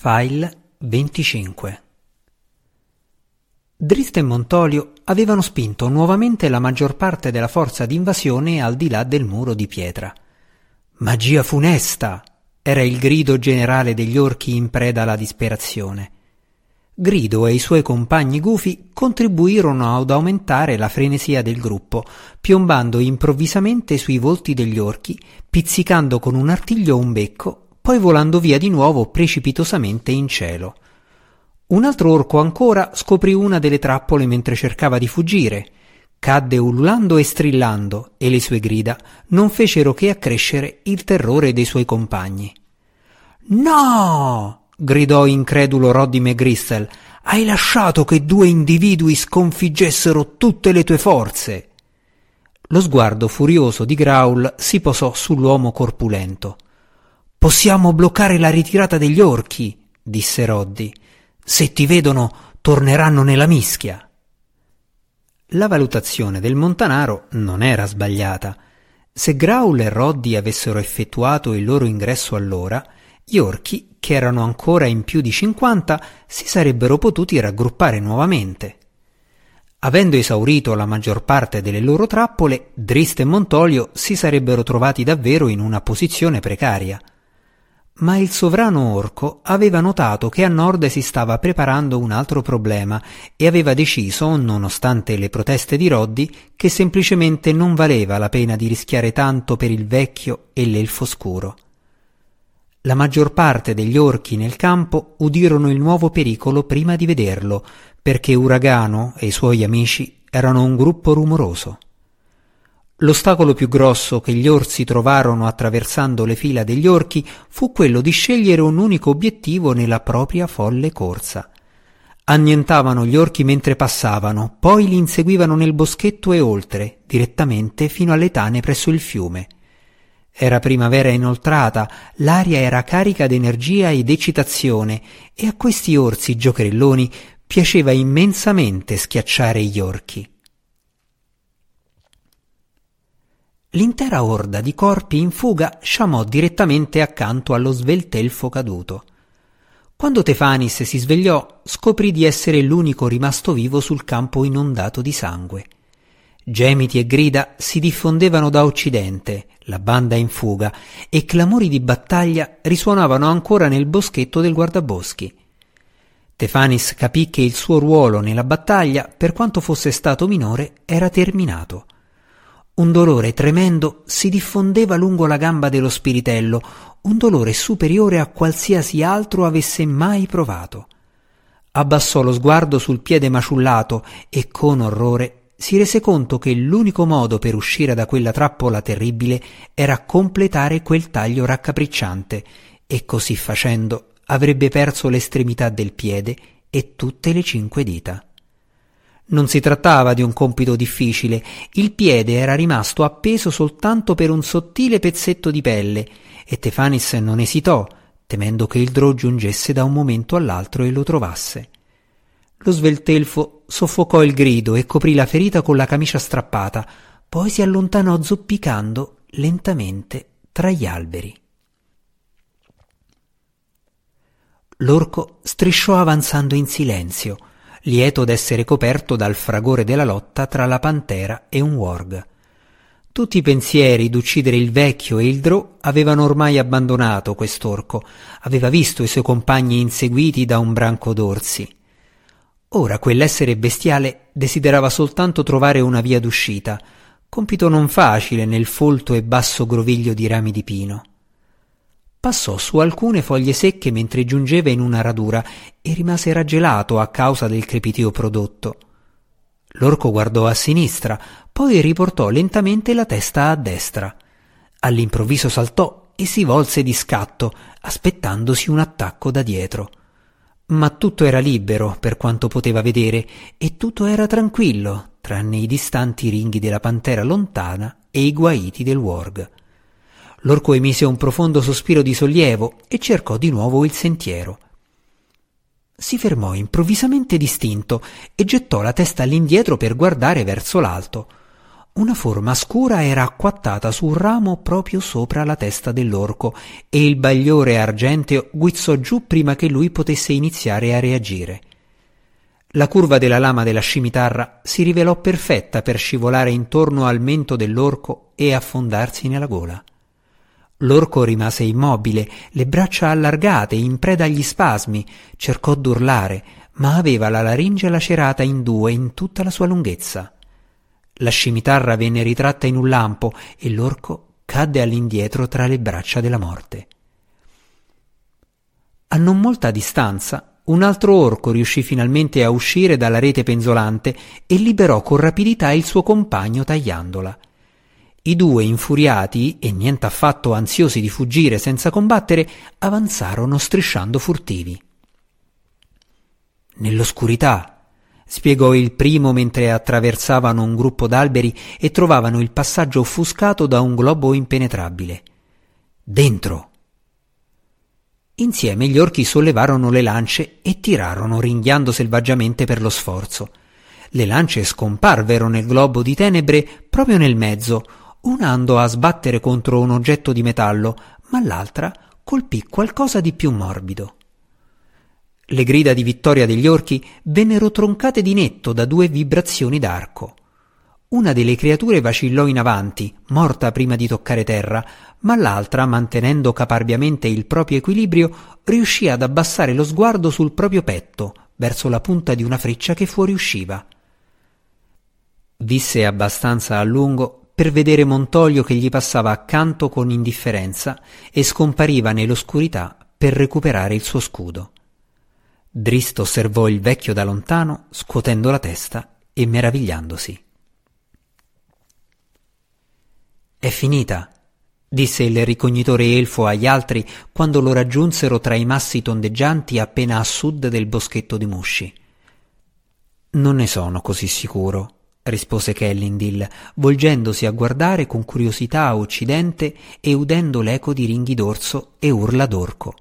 File 25 Drist e Montolio avevano spinto nuovamente la maggior parte della forza d'invasione al di là del muro di pietra. Magia funesta! era il grido generale degli orchi in preda alla disperazione. Grido e i suoi compagni gufi contribuirono ad aumentare la frenesia del gruppo, piombando improvvisamente sui volti degli orchi, pizzicando con un artiglio un becco poi volando via di nuovo precipitosamente in cielo. Un altro orco ancora scoprì una delle trappole mentre cercava di fuggire. Cadde ululando e strillando e le sue grida non fecero che accrescere il terrore dei suoi compagni. No! gridò incredulo Roddy McGristel. Hai lasciato che due individui sconfiggessero tutte le tue forze. Lo sguardo furioso di Graul si posò sull'uomo corpulento. Possiamo bloccare la ritirata degli orchi, disse Roddy. Se ti vedono, torneranno nella mischia. La valutazione del Montanaro non era sbagliata. Se Graul e Roddy avessero effettuato il loro ingresso allora, gli orchi, che erano ancora in più di cinquanta, si sarebbero potuti raggruppare nuovamente. Avendo esaurito la maggior parte delle loro trappole, Drist e Montolio si sarebbero trovati davvero in una posizione precaria ma il sovrano orco aveva notato che a nord si stava preparando un altro problema e aveva deciso, nonostante le proteste di Roddy, che semplicemente non valeva la pena di rischiare tanto per il vecchio e l'elfo scuro. La maggior parte degli orchi nel campo udirono il nuovo pericolo prima di vederlo, perché Uragano e i suoi amici erano un gruppo rumoroso. L'ostacolo più grosso che gli orsi trovarono attraversando le fila degli orchi fu quello di scegliere un unico obiettivo nella propria folle corsa. Annientavano gli orchi mentre passavano, poi li inseguivano nel boschetto e oltre, direttamente fino alle tane presso il fiume. Era primavera inoltrata, l'aria era carica d'energia ed eccitazione, e a questi orsi giocherelloni piaceva immensamente schiacciare gli orchi. L'intera orda di corpi in fuga sciamò direttamente accanto allo sveltelfo caduto. Quando Tefanis si svegliò, scoprì di essere l'unico rimasto vivo sul campo inondato di sangue. Gemiti e grida si diffondevano da occidente, la banda in fuga, e clamori di battaglia risuonavano ancora nel boschetto del guardaboschi. Tefanis capì che il suo ruolo nella battaglia, per quanto fosse stato minore, era terminato. Un dolore tremendo si diffondeva lungo la gamba dello spiritello, un dolore superiore a qualsiasi altro avesse mai provato. Abbassò lo sguardo sul piede maciullato e con orrore si rese conto che l'unico modo per uscire da quella trappola terribile era completare quel taglio raccapricciante e così facendo avrebbe perso l'estremità del piede e tutte le cinque dita. Non si trattava di un compito difficile, il piede era rimasto appeso soltanto per un sottile pezzetto di pelle, e Tefanis non esitò, temendo che il drò giungesse da un momento all'altro e lo trovasse. Lo sveltelfo soffocò il grido e coprì la ferita con la camicia strappata, poi si allontanò zoppicando lentamente tra gli alberi. L'orco strisciò avanzando in silenzio, lieto d'essere coperto dal fragore della lotta tra la pantera e un warg. Tutti i pensieri d'uccidere il vecchio e il drò avevano ormai abbandonato quest'orco, aveva visto i suoi compagni inseguiti da un branco d'orsi. Ora quell'essere bestiale desiderava soltanto trovare una via d'uscita, compito non facile nel folto e basso groviglio di rami di pino. Passò su alcune foglie secche mentre giungeva in una radura e rimase raggelato a causa del crepitio prodotto. L'orco guardò a sinistra, poi riportò lentamente la testa a destra. All'improvviso saltò e si volse di scatto, aspettandosi un attacco da dietro. Ma tutto era libero per quanto poteva vedere e tutto era tranquillo, tranne i distanti ringhi della pantera lontana e i guaiti del warg. L'orco emise un profondo sospiro di sollievo e cercò di nuovo il sentiero. Si fermò improvvisamente distinto e gettò la testa all'indietro per guardare verso l'alto. Una forma scura era acquattata su un ramo proprio sopra la testa dell'orco e il bagliore argenteo guizzò giù prima che lui potesse iniziare a reagire. La curva della lama della scimitarra si rivelò perfetta per scivolare intorno al mento dell'orco e affondarsi nella gola. L'orco rimase immobile, le braccia allargate, in preda agli spasmi, cercò d'urlare, ma aveva la laringe lacerata in due in tutta la sua lunghezza. La scimitarra venne ritratta in un lampo e l'orco cadde all'indietro tra le braccia della morte. A non molta distanza, un altro orco riuscì finalmente a uscire dalla rete penzolante e liberò con rapidità il suo compagno tagliandola. I due, infuriati e niente affatto ansiosi di fuggire senza combattere, avanzarono strisciando furtivi. Nell'oscurità spiegò il primo mentre attraversavano un gruppo d'alberi e trovavano il passaggio offuscato da un globo impenetrabile. Dentro. Insieme gli orchi sollevarono le lance e tirarono ringhiando selvaggiamente per lo sforzo. Le lance scomparvero nel globo di tenebre proprio nel mezzo, una andò a sbattere contro un oggetto di metallo, ma l'altra colpì qualcosa di più morbido. Le grida di vittoria degli orchi vennero troncate di netto da due vibrazioni d'arco. Una delle creature vacillò in avanti, morta prima di toccare terra, ma l'altra, mantenendo caparbiamente il proprio equilibrio, riuscì ad abbassare lo sguardo sul proprio petto, verso la punta di una freccia che fuoriusciva. Visse abbastanza a lungo per vedere Montoglio che gli passava accanto con indifferenza e scompariva nell'oscurità per recuperare il suo scudo. Drist osservò il vecchio da lontano, scuotendo la testa e meravigliandosi. È finita, disse il ricognitore elfo agli altri quando lo raggiunsero tra i massi tondeggianti appena a sud del boschetto di musci. Non ne sono così sicuro, rispose Kellindil, volgendosi a guardare con curiosità a occidente e udendo l'eco di ringhi d'orso e urla d'orco.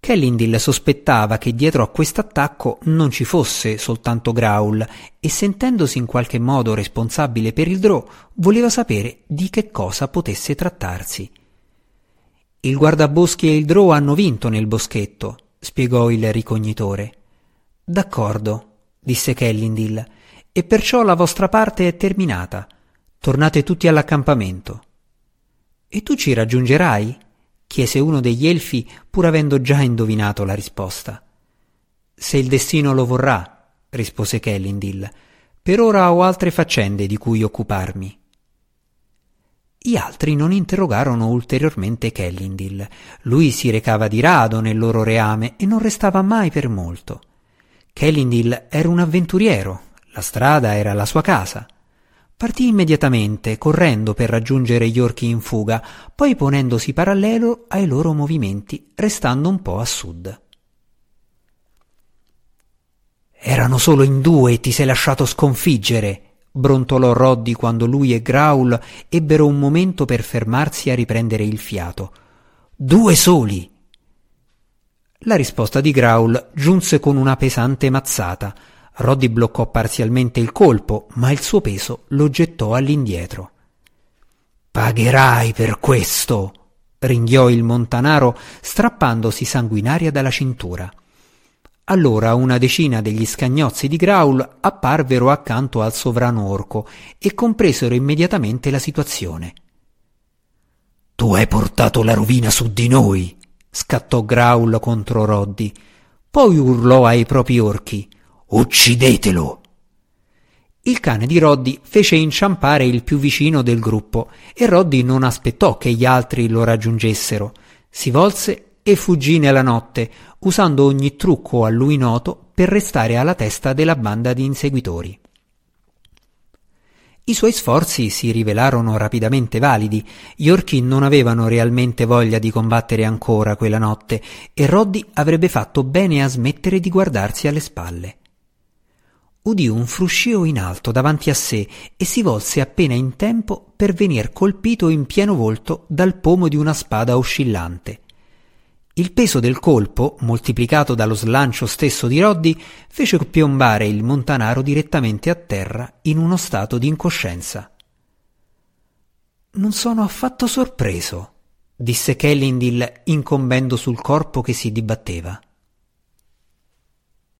Kellindil sospettava che dietro a quest'attacco non ci fosse soltanto Graul e sentendosi in qualche modo responsabile per il Drò, voleva sapere di che cosa potesse trattarsi. Il guardaboschi e il Drò hanno vinto nel boschetto, spiegò il ricognitore. D'accordo, disse Kellindil, e perciò la vostra parte è terminata. Tornate tutti all'accampamento. E tu ci raggiungerai? chiese uno degli elfi pur avendo già indovinato la risposta. Se il destino lo vorrà, rispose Kellindil, per ora ho altre faccende di cui occuparmi. Gli altri non interrogarono ulteriormente Kellindil. Lui si recava di rado nel loro reame e non restava mai per molto. Kellindil era un avventuriero, la strada era la sua casa. Partì immediatamente, correndo per raggiungere gli orchi in fuga, poi ponendosi parallelo ai loro movimenti, restando un po' a sud. Erano solo in due e ti sei lasciato sconfiggere, brontolò Roddy quando lui e Graul ebbero un momento per fermarsi a riprendere il fiato. Due soli! La risposta di Graul giunse con una pesante mazzata. Roddy bloccò parzialmente il colpo, ma il suo peso lo gettò all'indietro. Pagherai per questo! ringhiò il montanaro, strappandosi sanguinaria dalla cintura. Allora una decina degli scagnozzi di Graul apparvero accanto al sovrano orco e compresero immediatamente la situazione. Tu hai portato la rovina su di noi! scattò Graul contro Roddy. Poi urlò ai propri orchi. Uccidetelo! Il cane di Roddy fece inciampare il più vicino del gruppo e Roddy non aspettò che gli altri lo raggiungessero. Si volse e fuggì nella notte, usando ogni trucco a lui noto per restare alla testa della banda di inseguitori. I suoi sforzi si rivelarono rapidamente validi. Gli orchi non avevano realmente voglia di combattere ancora quella notte e Roddy avrebbe fatto bene a smettere di guardarsi alle spalle udì un fruscio in alto davanti a sé e si volse appena in tempo per venir colpito in pieno volto dal pomo di una spada oscillante. Il peso del colpo, moltiplicato dallo slancio stesso di Roddy, fece piombare il montanaro direttamente a terra in uno stato di incoscienza. Non sono affatto sorpreso, disse Kellindil incombendo sul corpo che si dibatteva.